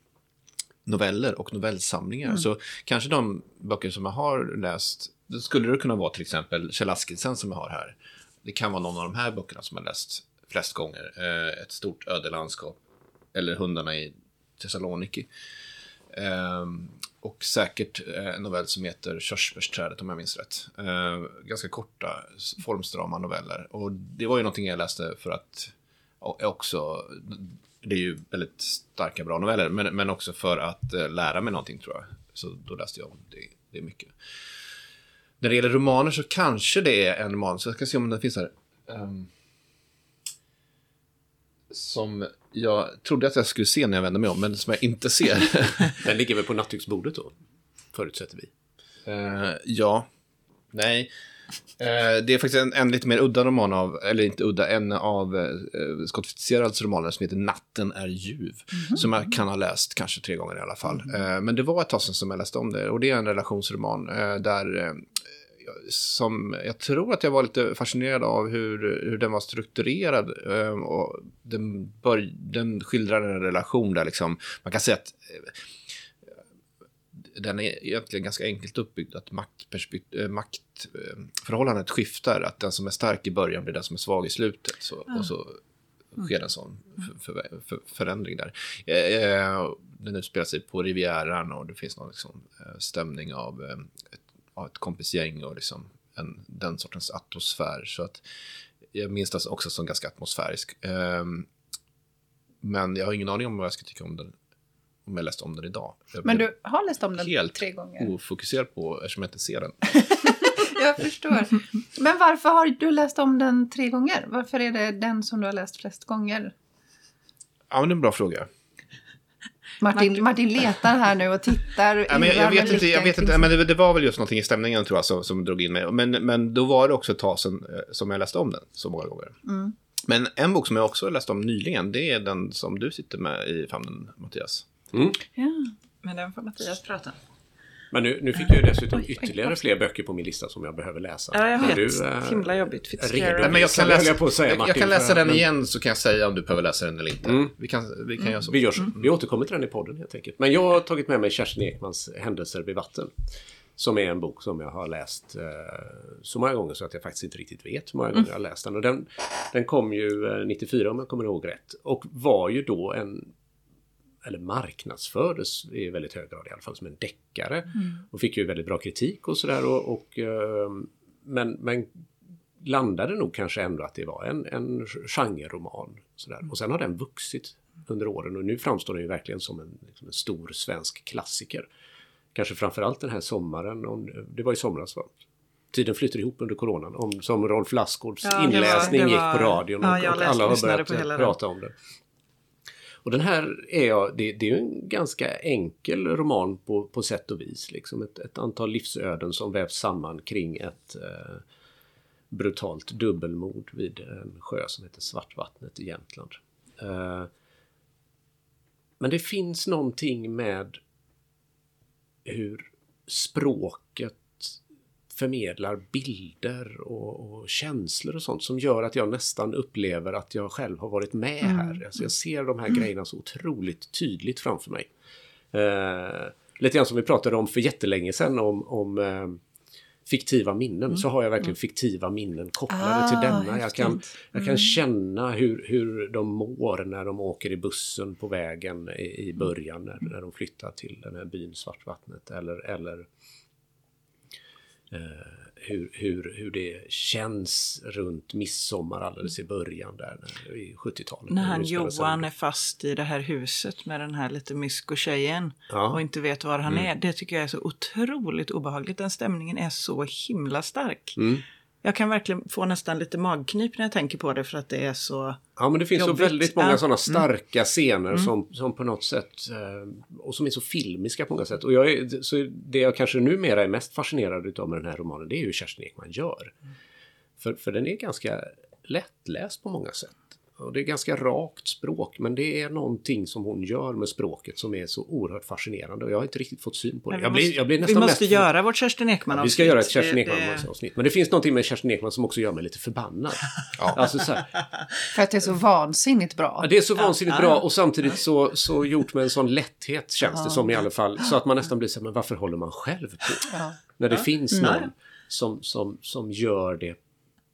noveller och novellsamlingar. Mm. Så kanske de böcker som jag har läst, då skulle det kunna vara till exempel Kjell Askelsen som jag har här. Det kan vara någon av de här böckerna som jag läst flest gånger. Eh, ett stort ödelandskap. Eller Hundarna i Thessaloniki. Ehm, och säkert eh, en novell som heter Körsbärsträdet om jag minns rätt. Eh, ganska korta, formstrama noveller. Och det var ju någonting jag läste för att också, det är ju väldigt starka, bra noveller, men, men också för att eh, lära mig någonting tror jag. Så då läste jag om det, det är mycket. När det gäller romaner så kanske det är en roman, så jag ska se om den finns här. Um, som jag trodde att jag skulle se när jag vände mig om, men som jag inte ser. Den ligger väl på nattduksbordet då, förutsätter vi? Uh, ja. Nej. Eh, det är faktiskt en, en lite mer udda roman av, eller inte udda, en av eh, Scott Fitzgeralds romaner som heter Natten är ljuv. Som jag kan ha läst kanske tre gånger i alla fall. Eh, men det var ett tag sedan som jag läste om det. Och det är en relationsroman där som jag tror att jag var lite fascinerad av hur, hur den var strukturerad. Eh, och den, bör, den skildrar en relation där liksom, man kan säga att eh, den är egentligen ganska enkelt uppbyggd. Att eh, maktförhållandet skiftar. Att den som är stark i början blir den som är svag i slutet. Så, Och så sker en sån för, för, för, förändring där. Eh, den utspelar sig på Rivieran och det finns någon liksom, stämning av eh, ett, kompisgäng och liksom en, den sortens atmosfär. Så att jag minns det också som ganska atmosfärisk. Eh, men jag har ingen aning om vad jag ska tycka om den om jag läste om den idag. Jag Men du har läst om den helt tre gånger? ofokuserad på eftersom jag inte ser den. Jag förstår. Men varför har du läst om den tre gånger? Varför är det den som du har läst flest gånger? Ja, men det är en bra fråga. Martin, Martin letar här nu och tittar. Ja, men jag, jag vet inte, jag vet inte sig. men det, det var väl just någonting i stämningen tror jag som, som drog in mig. Men, men då var det också ett tag sedan eh, som jag läste om den så många gånger. Mm. Men en bok som jag också läste om nyligen, det är den som du sitter med i famnen, Mattias. Ja. Men den får Mattias prata. Men nu, nu fick jag ju dessutom ytterligare fler böcker på min lista som jag behöver läsa. Ja, jag Är vet. Du, eh, Himla jobbigt. Fitzgerald. Nej, men jag kan läsa, jag på säga, jag, jag Martin, kan läsa för- den men- igen så kan jag säga om du behöver läsa den eller inte. Mm. Vi kan, vi kan göra så. Vi gör så. Vi återkommer till den i podden helt enkelt. Men jag har tagit med mig Kerstin Ekmans Händelser vid vatten. Som är en bok som jag har läst eh, så många gånger så att jag faktiskt inte riktigt vet hur många gånger jag har läst den. Och den, den kom ju eh, 94 om jag kommer ihåg rätt. Och var ju då en eller marknadsfördes i väldigt hög grad i alla fall som en deckare. Och fick ju väldigt bra kritik och sådär. Och, och, eh, men, men landade nog kanske ändå att det var en, en genreroman. Sådär. Och sen har den vuxit under åren och nu framstår den ju verkligen som en, liksom en stor svensk klassiker. Kanske framförallt den här sommaren, om, det var i somras va? Tiden flyter ihop under coronan, om, som Rolf Lassgårds Ja, det var- inläsning det gick var- på radion och, ja, och alla har börjat eh, prata om den. Och den här är jag, det, det är ju en ganska enkel roman på, på sätt och vis. Liksom ett, ett antal livsöden som vävs samman kring ett eh, brutalt dubbelmord vid en sjö som heter Svartvattnet i Jämtland. Eh, men det finns någonting med hur språket förmedlar bilder och, och känslor och sånt som gör att jag nästan upplever att jag själv har varit med här. Alltså jag ser de här grejerna så otroligt tydligt framför mig. Eh, lite grann som vi pratade om för jättelänge sedan om, om eh, fiktiva minnen. Så har jag verkligen fiktiva minnen kopplade Ah, till denna. Jag kan, jag kan känna hur, hur de mår när de åker i bussen på vägen i, i början när, när de flyttar till den här byn Svartvattnet. Eller, eller hur, hur, hur det känns runt midsommar alldeles i början där när, i 70-talet. När han. Johan är fast i det här huset med den här lite mysko-tjejen Ja. och inte vet var han Mm. är. Det tycker jag är så otroligt obehagligt. Den stämningen är så himla stark. Mm. Jag kan verkligen få nästan lite magknip när jag tänker på det för att det är så... Ja, men det finns Jobbigt. så väldigt många sådana starka scener Mm. som, som på något sätt eh, och som är så filmiska på många sätt. Och jag är, så det jag kanske numera är mest fascinerad utav med den här romanen det är hur Kerstin Ekman gör. För, för den är ganska lättläst på många sätt. Och det är ganska rakt språk men det är någonting som hon gör med språket som är så oerhört fascinerande och jag har inte riktigt fått syn på det. Vi Jag blir, måste- jag blir Vi nästan måste mest... göra vårt Kerstin ekman Vi ska göra ett Kerstin det- Ekman-avsnitt. Men det finns någonting med Kerstin Ekman som också gör mig lite förbannad. Alltså så här, För att det är så vansinnigt bra. Ja, det är så vansinnigt bra och samtidigt så, så gjort med en sån lätthet känns det som i alla fall. Så att man nästan blir så här, men varför håller man själv på? Ja. När det finns Mm. någon som, som, som gör det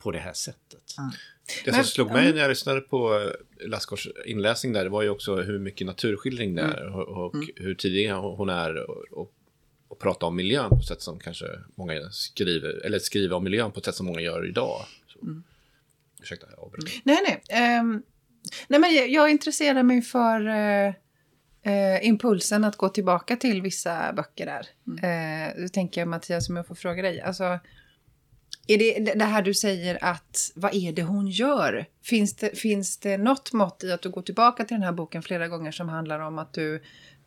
på det här sättet. Det som slog mig när jag lyssnade på eh, Lassgårds inläsning där, det var ju också hur mycket naturskildring det är och, och hur tidig hon är och, och, och prata om miljön på ett sätt som kanske många skriver, eller skriva om miljön på ett sätt som många gör idag. Så. Ursäkta, jag avbröt. Nej, nej. Ehm, nej men jag, jag intresserar mig för eh, eh, impulsen att gå tillbaka till vissa böcker där. Eh, då tänker jag Mattias, om jag får fråga dig. Alltså, är det det- här du säger att vad är det hon gör? Finns det, finns det något mått i att du går tillbaka till den här boken flera gånger som handlar om att du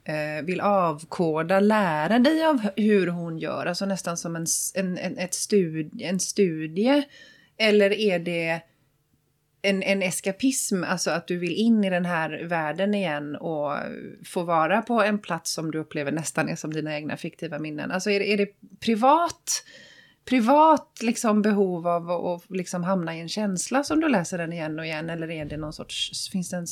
eh, vill avkoda, lära dig av hur hon gör, alltså nästan som en, en, en, ett studie, en studie? Eller är det en, en eskapism, alltså att du vill in i den här världen igen och få vara på en plats som du upplever nästan är som dina egna fiktiva minnen? Alltså är det, är det privat, privat liksom behov av att liksom hamna i en känsla som du läser den igen och igen? Eller är det någon sorts, finns det en,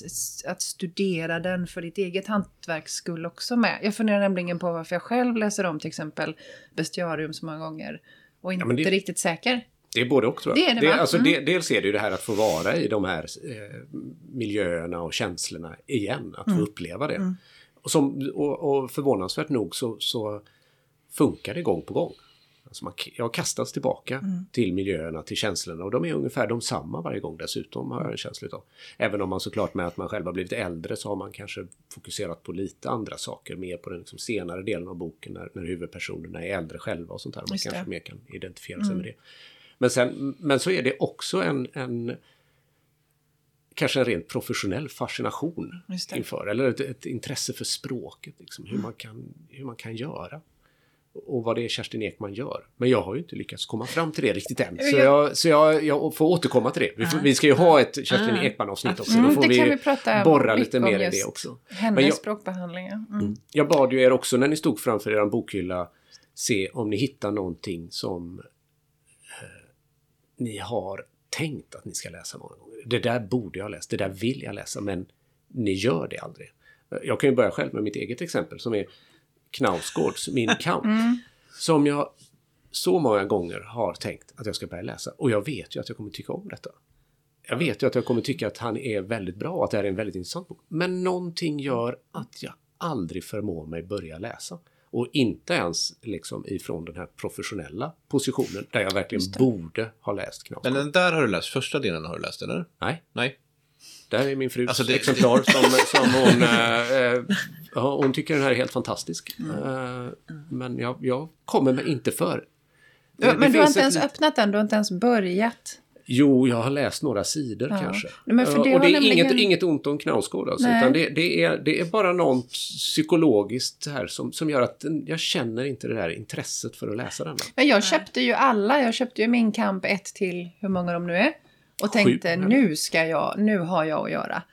att studera den för ditt eget hantverks skull också med? Jag funderar nämligen på varför jag själv läser om till exempel Bestiarium så många gånger och inte men det- riktigt säker. Det är både och tror jag. Det är det, va? alltså, Mm. det, dels är det ju det här att få vara i de här eh, miljöerna och känslorna igen. Att Mm. få uppleva det. Och, som, och, och förvånansvärt nog så, så funkar det gång på gång. Alltså man, jag har kastats tillbaka Mm. till miljöerna, till känslorna och de är ungefär de samma varje gång dessutom har jag en känsla av. Även om man såklart med att man själv har blivit äldre så har man kanske fokuserat på lite andra saker, mer på den liksom senare delen av boken när, när huvudpersonerna är äldre själva och sånt där. Man Just det. Mm. kanske mer kan identifiera sig med det. Men, sen, men så är det också en, en kanske en rent professionell fascination det. inför, eller ett, ett intresse för språket, liksom, hur, man kan, hur man kan göra. Och vad det är Kerstin Ekman gör. Men jag har ju inte lyckats komma fram till det riktigt än. Så jag, så jag, jag får återkomma till det. Vi, får, vi ska ju ha ett Kerstin Ekman-avsnitt också. Mm, Då får det vi, kan vi prata borra lite mer i det också. Hennes jag- språkbehandling, ja. Mm. Jag bad ju er också när ni stod framför er bokhylla se om ni hittar någonting som eh, ni har tänkt att ni ska läsa många gånger. Det där borde jag ha läst, det där vill jag läsa, men ni gör det aldrig. Jag kan ju börja själv med mitt eget exempel som är Knausgårds Min kamp. Som jag så många gånger har tänkt att jag ska börja läsa. Och jag vet ju att jag kommer tycka om detta. Jag vet ju att jag kommer tycka att han är väldigt bra och att det här är en väldigt intressant bok. Men någonting gör att jag aldrig förmår mig börja läsa. Och inte ens liksom ifrån den här professionella positionen där jag verkligen borde ha läst Knausgård. Men den där har du läst, första delen har du läst, eller? Nej, Nej. där är min frus Alltså, det- exemplar som, som hon... eh, ja, hon tycker den här är helt fantastisk. Mm. Eh, men jag, jag kommer mig inte för. Ja, Det- det men du har inte ens lit- öppnat den, du har inte ens börjat. Jo, jag har läst några sidor Ja. kanske. Nej, men för Ja, det och det är nämligen- inget, inget ont om Knausgård alltså, Nej. utan det, det, är, det är bara något psykologiskt här som, som gör att den- jag känner inte det där intresset för att läsa denna. Men jag köpte ju alla, jag köpte ju Min kamp 1 till hur många de nu är. Och tänkte eller? nu ska jag, nu har jag att göra.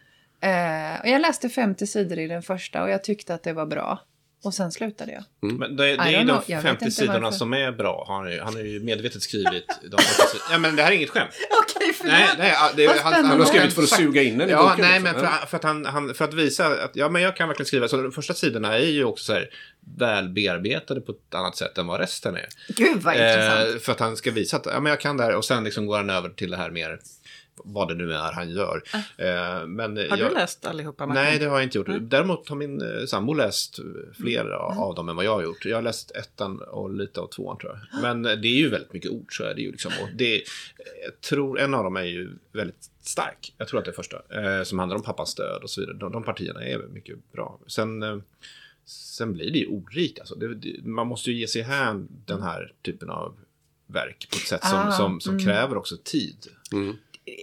Eh, och jag läste 50 sidor i den första och jag tyckte att det var bra. Och sen slutade jag. Men det, det är ju de know. Jag vet 50 inte sidorna varför. som är bra. Han har ju, han har ju medvetet skrivit de 50 sidorna. Ja, men det här är inget skämt. Okej, förlåt. Nej, nej, det, Vad han. Han har skrivit för att suga in den i Ja, boken. nej, liksom. men för, för, att han, han, för att visa att ja, men jag kan verkligen skriva. Så de första sidorna är ju också så här väl bearbetade på ett annat sätt än vad resten är. Gud vad intressant. Eh, för att han ska visa att ja, men jag kan det här och sen liksom går han över till det här mer vad det nu är han gör. Eh, men Har jag, du läst allihopa? Martin? Nej, det har jag inte gjort. Däremot har min eh, sambo läst fler Mm. av dem än vad jag har gjort. Jag har läst ettan och lite av tvåan tror jag. Men eh, det är ju väldigt mycket ord så är det ju liksom. Och det, jag tror en av dem är ju väldigt stark. Jag tror att det är första. Eh, som handlar om pappas död och så vidare. De, de partierna är mycket bra. Sen, eh, sen blir det ju ordrikt. Alltså. Det, det, man måste ju ge sig hän den här typen av verk på ett sätt som, Ah, som, som kräver också tid. Mm.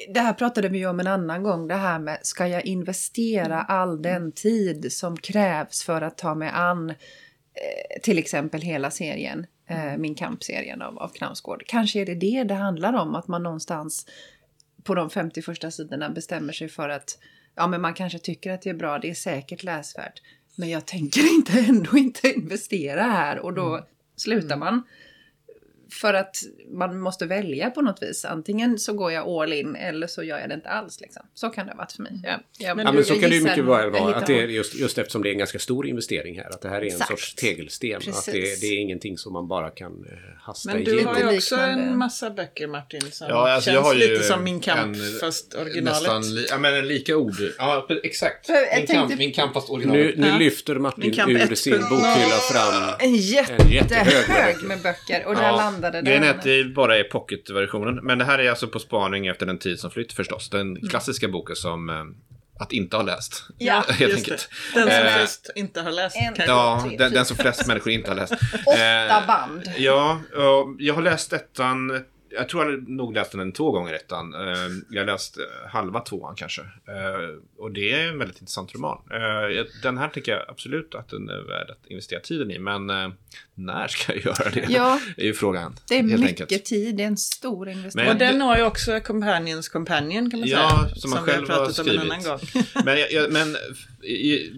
Det här pratade vi ju om en annan gång. Det här med, ska jag investera all den tid som krävs för att ta mig an eh, till exempel hela serien, eh, Min kampserien av, av Knausgård. Kanske är det det det handlar om, att man någonstans på de 50 första sidorna bestämmer sig för att ja, men man kanske tycker att det är bra, det är säkert läsvärt. Men jag tänker inte ändå inte investera här och då slutar man. För att man måste välja på något vis. Antingen så går jag all in eller så gör jag det inte alls. Liksom. Så kan det ha varit för mig. Jag, jag, Men Ja, du- men så kan det ju mycket väl vara. Att det är just, just eftersom det är en ganska stor investering här. Att det här är en Exakt. sorts tegelsten. Att det, det är ingenting som man bara kan eh, hasta Men du igenom. har ju också en massa böcker Martin som Ja, alltså, känns jag har ju lite som Min kamp en- fast originalet. Nästan li, ja, men en lika ord. Ja, exakt. Min, tänkte- kamp, min kamp fast originalet. Nu, nu Ja. lyfter Martin ur sin 1.0. bokhylla fram En jättehög jättehög med böcker. Och där Ja, landade Grejen är att det bara är pocketversionen. Men det här är alltså på spaning efter den tid som flytt förstås. Den Mm. klassiska boken som eh, att inte ha läst. Ja, helt just enkelt. det. Den som Eh, flest inte har läst. en-. Ja, tre, den, den som flest människor inte har läst. Åtta Eh, band. Ja, jag har läst ettan jag tror jag nog läst den två gånger ettan. Eh, jag har läst eh, halva tvåan kanske. Eh, och det är en väldigt intressant roman. Den här tycker jag absolut att den är värd att investera tiden i. Men när ska jag göra det? Ja, är ju frågan. Det är mycket enkelt. tid, det är en stor investering. Men, och den har ju också Companions Companion kan man ja, säga. Som, som man själv har skrivit. men, jag, men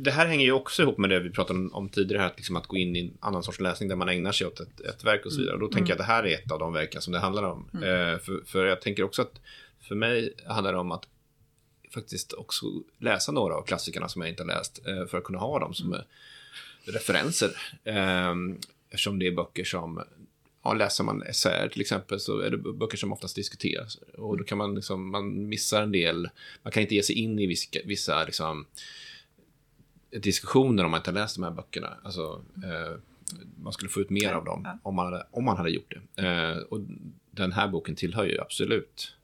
det här hänger ju också ihop med det vi pratade om tidigare, här, liksom att gå in i en annan sorts läsning där man ägnar sig åt ett, ett verk och så vidare. Och då mm. tänker jag att det här är ett av de verken som det handlar om. Mm. Eh, för, för jag tänker också att för mig handlar det om att faktiskt också läsa några av klassikerna som jag inte har läst eh, för att kunna ha dem som mm. referenser. Eh, eftersom det är böcker som Ja, läser man essäer till exempel så är det böcker som oftast diskuteras. Och då kan man liksom, man missar en del, man kan inte ge sig in i vissa, vissa liksom, diskussioner om man inte har läst de här böckerna. Alltså, eh, man skulle få ut mer av dem om man hade, om man hade gjort det. Eh, och den här boken tillhör ju absolut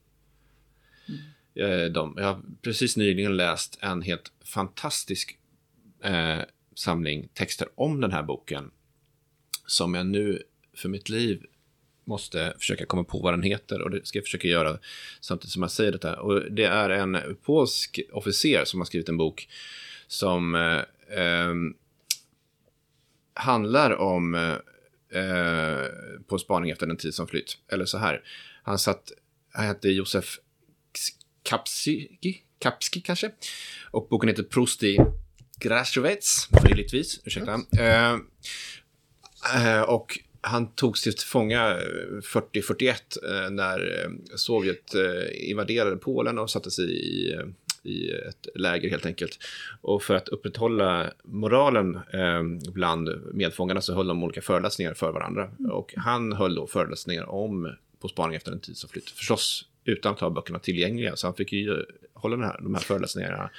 mm. dem. Jag har precis nyligen läst en helt fantastisk eh, samling texter om den här boken som jag nu för mitt liv måste försöka komma på vad den heter och det ska jag försöka göra samtidigt som jag säger detta. Och det är en polsk officer som har skrivit en bok som eh, eh, handlar om eh, På spaning efter den tid som flytt. Eller så här. Han satt, han hette Josef Kapski, Kapski kanske. Och boken heter Prost i Grashowitz, möjligtvis. Ursäkta. Eh, eh, och han togs till fånga 40-41 eh, när Sovjet invaderade Polen och satte sig i i ett läger helt enkelt. Och för att upprätthålla moralen eh, bland medfångarna så höll de olika föreläsningar för varandra. Mm. Och han höll då föreläsningar om På spaning efter en tid som flytt. Förstås utan att ha böckerna tillgängliga. Så han fick ju hålla den här, de här föreläsningarna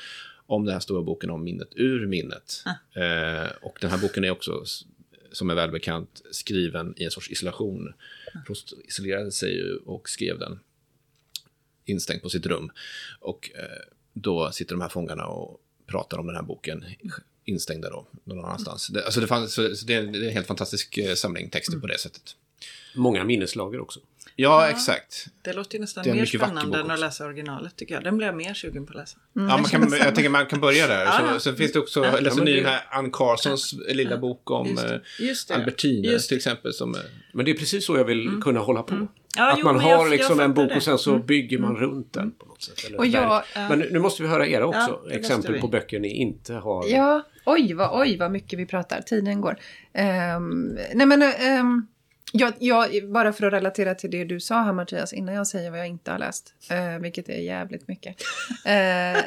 om den här stora boken om minnet ur minnet. Mm. Eh, och den här boken är också, som är välbekant, skriven i en sorts isolation. Prost isolerade sig och skrev den instängd på sitt rum. Och eh, då sitter de här fångarna och pratar om den här boken instängda då, någon annanstans. Det, alltså det, fanns, det, är, det är en helt fantastisk eh, samling texter mm. på det sättet. Många minneslager också. Ja, ja, exakt. Det låter ju nästan mer spännande än att läsa originalet tycker jag. Den blir jag mer sugen på att läsa. Mm, ja, man kan, jag tänker man kan börja där. ja, så, så finns det också, ja, läser ny här Ann Carsons lilla bok om just det, eh, just det, Albertine till exempel. Som, Men det är precis så jag vill mm. kunna hålla på. Mm. Ja, att jo, man har jag, liksom jag en bok och sen så mm. bygger man runt den på något sätt. Eller och jag, Men nu måste vi höra era också. exempel på böcker ni inte har. Ja, oj vad, oj vad mycket vi pratar. Tiden går. Um, nej men um, jag, jag, bara för att relatera till det du sa här Mattias, innan jag säger vad jag inte har läst, eh, vilket är jävligt mycket. Eh,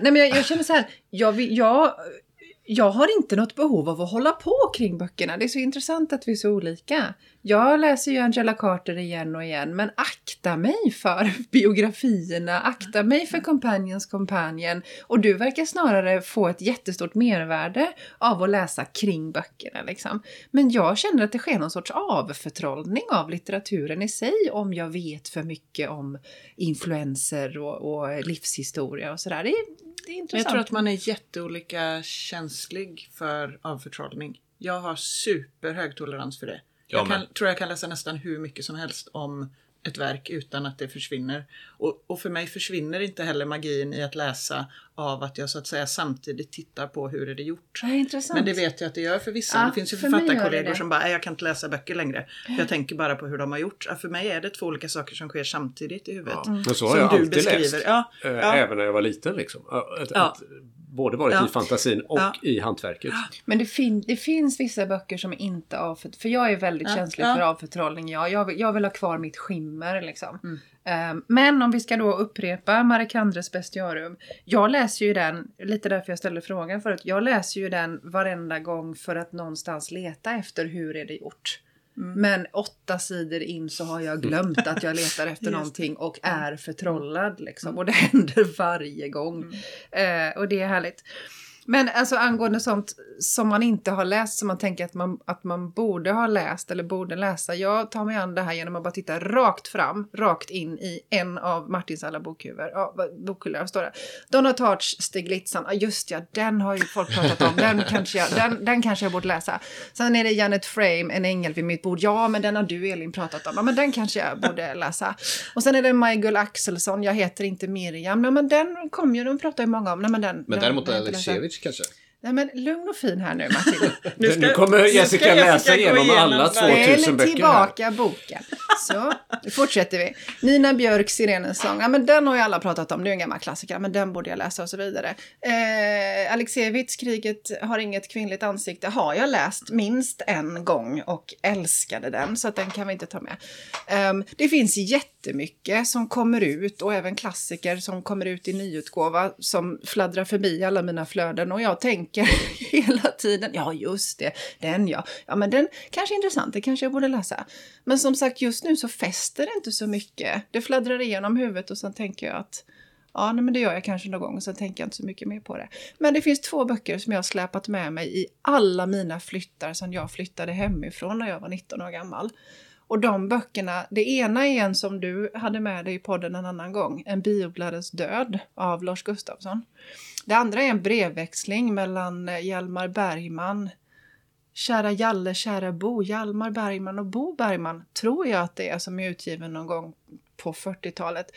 nej men jag, jag, känner så här, jag, jag, jag har inte något behov av att hålla på kring böckerna. Det är så intressant att vi är så olika. Jag läser ju Angela Carter igen och igen, men akta mig för biografierna, akta mig för Companions Companion. Och du verkar snarare få ett jättestort mervärde av att läsa kring böckerna. Liksom. Men jag känner att det sker någon sorts avförtrollning av litteraturen i sig om jag vet för mycket om influenser och, och livshistoria och sådär. Det, det är intressant. Jag tror att man är jätteolika känslig för avförtrollning. Jag har superhög tolerans för det. Jag, jag kan, tror jag kan läsa nästan hur mycket som helst om ett verk utan att det försvinner. Och, och, för mig försvinner inte heller magin i att läsa av att jag så att säga samtidigt tittar på hur är det gjort. Ja, intressant. Men det vet jag att det gör för vissa. Ja, det finns ju för författarkollegor som bara, jag kan inte läsa böcker längre. Jag tänker bara på hur de har gjort. Ja, för mig är det två olika saker som sker samtidigt i huvudet. Ja. Mm. Men så har jag alltid beskriver. läst. Ja, Även när jag var liten liksom. Att, att, både varit ja. i fantasin och ja. i hantverket. Men det, fin det finns vissa böcker som inte avfört... För jag är väldigt ja. känslig för avförtrollning. Ja, jag, vill, jag vill ha kvar mitt skimmer liksom. Mm. Um, men om vi ska då upprepa Marikandres Bestiarium. Jag läser ju den, lite därför jag ställde frågan förut. Jag läser ju den varenda gång för att någonstans leta efter hur är det gjort. Mm. Men åtta sidor in så har jag glömt att jag letar efter någonting och är förtrollad. Liksom. Och det händer varje gång. Mm. Eh, och det är härligt. Men alltså angående sånt som man inte har läst, som man tänker att man, att man borde ha läst eller borde läsa. Jag tar mig an det här genom att bara titta rakt fram, rakt in i en av Martins alla bokhuvudar. Ja, bokhyllor, står det. Donna Tarts Stiglitzan, ja just ja, den har ju folk pratat om. Den kanske, jag, den, den kanske jag borde läsa. Sen är det Janet Frame, En ängel vid mitt bord. Ja, men den har du Elin pratat om. Ja, men den kanske jag borde läsa. Och sen är det Maj-Gull Axelsson, Jag heter inte Miriam. Nej, men den kom ju, den pratar ju många om. Nej, men den, Men den, däremot den har Alexievich kanske? Nej men lugn och fin här nu Martin. Nu, ska- kommer nu ska Jessica Jessica läsa igenom igenom alla varje- 2000 Ställ böcker här. tillbaka boken. Så, nu fortsätter vi. Nina Björks Sirenens sång. Ja men den har ju alla pratat om, det är en gammal klassiker, men den borde jag läsa och så vidare. Eh, Alexievits Kriget har inget kvinnligt ansikte har jag läst minst en gång och älskade den, så att den kan vi inte ta med. Ehm, det finns jättemycket som kommer ut och även klassiker som kommer ut i nyutgåva som fladdrar förbi alla mina flöden och jag tänker hela tiden, ja just det, den ja, ja men den kanske är intressant, det kanske jag borde läsa. Men som sagt just nu så fäster det inte så mycket. Det fladdrar igenom huvudet och sen tänker jag att Ja, nej, men det gör jag kanske någon gång och sen tänker jag inte så mycket mer på det. Men det finns två böcker som jag har släpat med mig i alla mina flyttar sedan jag flyttade hemifrån när jag var 19 år gammal. Och de böckerna, det ena är en som du hade med dig i podden en annan gång, En biodlares död av Lars Gustafsson. Det andra är en brevväxling mellan eh, Hjalmar Bergman, Kära Jalle, kära Bo, Hjalmar Bergman och Bo Bergman, tror jag att det är, som är utgiven någon gång på 40-talet.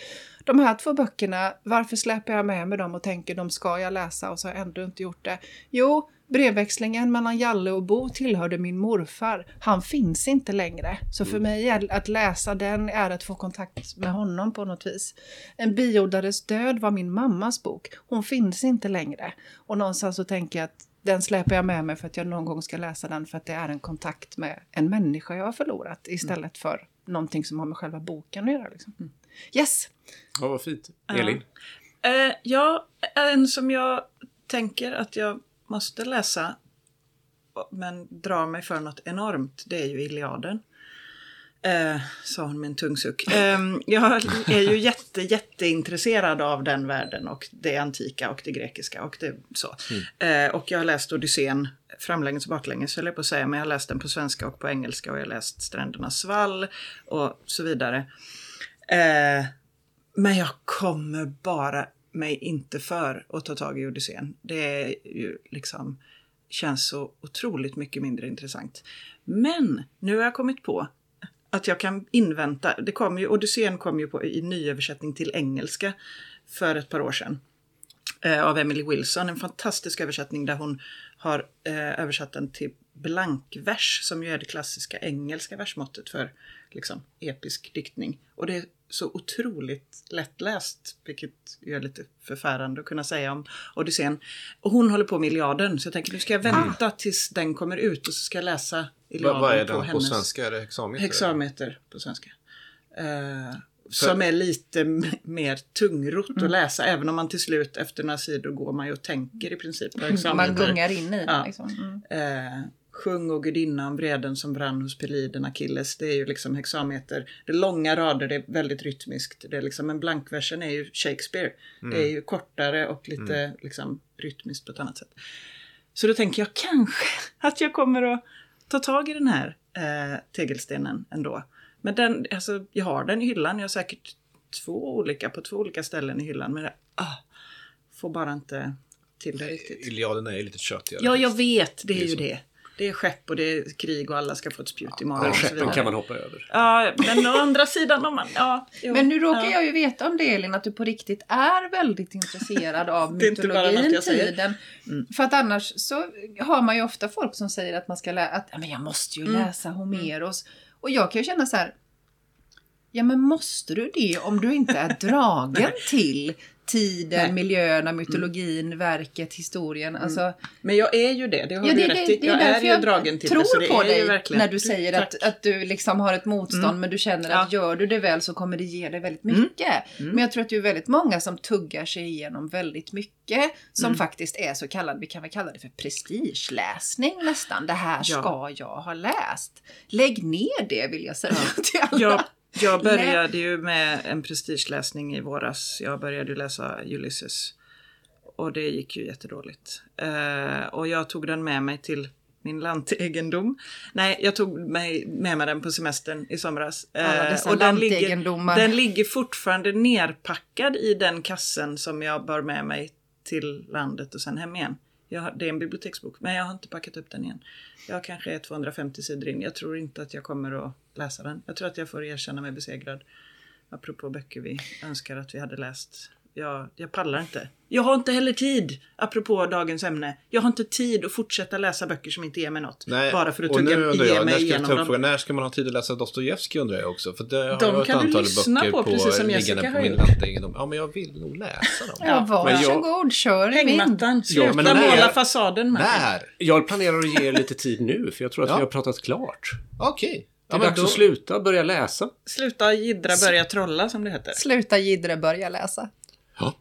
De här två böckerna, varför släpar jag med mig dem och tänker de ska jag läsa och så har jag ändå inte gjort det? Jo, brevväxlingen mellan Jalle och Bo tillhörde min morfar. Han finns inte längre. Så för mig är att läsa den är att få kontakt med honom på något vis. En biodlares död var min mammas bok. Hon finns inte längre. Och någonstans så tänker jag att den släpar jag med mig för att jag någon gång ska läsa den för att det är en kontakt med en människa jag har förlorat istället för någonting som har med själva boken att göra. Liksom. Yes! Ja, vad fint. Elin? Eh, ja, en som jag tänker att jag måste läsa men drar mig för något enormt, det är ju Iliaden. Eh, sa hon med en tung suck. Eh, jag är ju jätte, jätteintresserad av den världen och det antika och det grekiska och det så. Eh, och jag har läst Odysseen framlänges och baklänges höll jag på att säga, men jag har läst den på svenska och på engelska och jag har läst Strändernas svall och så vidare. Eh, men jag kommer bara mig inte för att ta tag i Odysseen. Det är ju liksom känns så otroligt mycket mindre intressant. Men nu har jag kommit på att jag kan invänta. Det kom ju, Odysseen kom ju på, i nyöversättning till engelska för ett par år sedan. Eh, av Emily Wilson. En fantastisk översättning där hon har eh, översatt den till blankvers som ju är det klassiska engelska versmåttet för liksom, episk diktning. Och det är så otroligt lättläst, vilket ju är lite förfärande att kunna säga om Odysseen. Och hon håller på med Iliaden, så jag tänker nu ska jag vänta tills den kommer ut och så ska jag läsa Vad vad är på den på hennes svenska? Är det hexameter? hexameter på svenska. Eh, som är lite mer tungrot Mm. att läsa, även om man till slut efter några sidor går man ju och tänker i princip på Man gungar in i den. Ja. Liksom. Mm. Eh, Sjung och gudinna om vreden som brann hos Peliden Achilles. Det är ju liksom hexameter. Det är långa rader, det är väldigt rytmiskt. Det är liksom, men blankversen är ju Shakespeare. Det är ju kortare och lite liksom, rytmiskt på ett annat sätt. Så då tänker jag kanske att jag kommer att ta tag i den här eh, tegelstenen ändå. Men den, alltså, jag har den i hyllan. Jag har säkert två olika på två olika ställen i hyllan. Men jag ah, får bara inte till det riktigt. Iliaden är ju lite köttigare. Ja, jag vet. Det är Det är ju det. Det är skepp och det är krig och alla ska få ett spjut i magen. Men skeppen kan man hoppa över. Ja, men å andra sidan om man... Ja, jo, Men nu råkar ja. jag ju veta om det Elin, att du på riktigt är väldigt intresserad av mytologin, jag säger. tiden. För att annars så har man ju ofta folk som säger att man ska läsa, att "Ja, men jag måste ju Mm. läsa Homeros. Och jag kan ju känna så här, ja men måste du det om du inte är dragen till tiden, Nej. Mm. miljöerna, mytologin, verket, historien. Alltså, Men jag är ju det, det har Ja, du det, rätt det, i. det Jag är ju jag dragen till det, så det på är dig verkligen... när du säger att, Tack. Mm. att du liksom har ett motstånd men du känner att gör du det väl så kommer det ge dig väldigt mycket. Mm. Men jag tror att det är väldigt många som tuggar sig igenom väldigt mycket som Mm. faktiskt är så kallad, vi kan väl kalla det för prestigeläsning nästan. Det här Ja. ska jag ha läst. Lägg ner det vill jag säga till alla. Jag, började ju med en prestigeläsning i våras. Jag började läsa Ulysses. och det gick ju jättedåligt. Eh, och jag tog den med mig till min lantegendom. Nej, jag tog mig, med mig den på semestern i somras. Alla Eh, dessa och den ligger, den ligger fortfarande nerpackad i den kassen som jag bar med mig till landet och sen hem igen. Jag har, det är en biblioteksbok, men jag har inte packat upp den igen. Jag kanske är 250 sidor in. Jag tror inte att jag kommer att läsa den. Jag tror att jag får erkänna mig besegrad. Apropå böcker vi önskar att vi hade läst. Jag, jag pallar inte. Jag har inte heller tid, apropå dagens ämne. Jag har inte tid att fortsätta läsa böcker som inte ger mig något. bara för att tugga, ge jag, när mig ska, vi igenom ta upp dem. frågan, när ska man ha tid att läsa Dostojevskij undrar jag också. För det har De jag ett kan du antal lyssna böcker på, precis som Jessica har på min gjort. Ja, men jag vill nog läsa dem. Ja, varsågod, kör i vind. Hängmattan, sluta måla fasaden med. När? Jag planerar att ge er lite tid nu, för jag tror att Ja. vi har pratat klart. Okej. Det är men dags då- att sluta, börja läsa. Sluta jiddra, börja trolla som det heter. Sluta jiddra, börja läsa. Ja.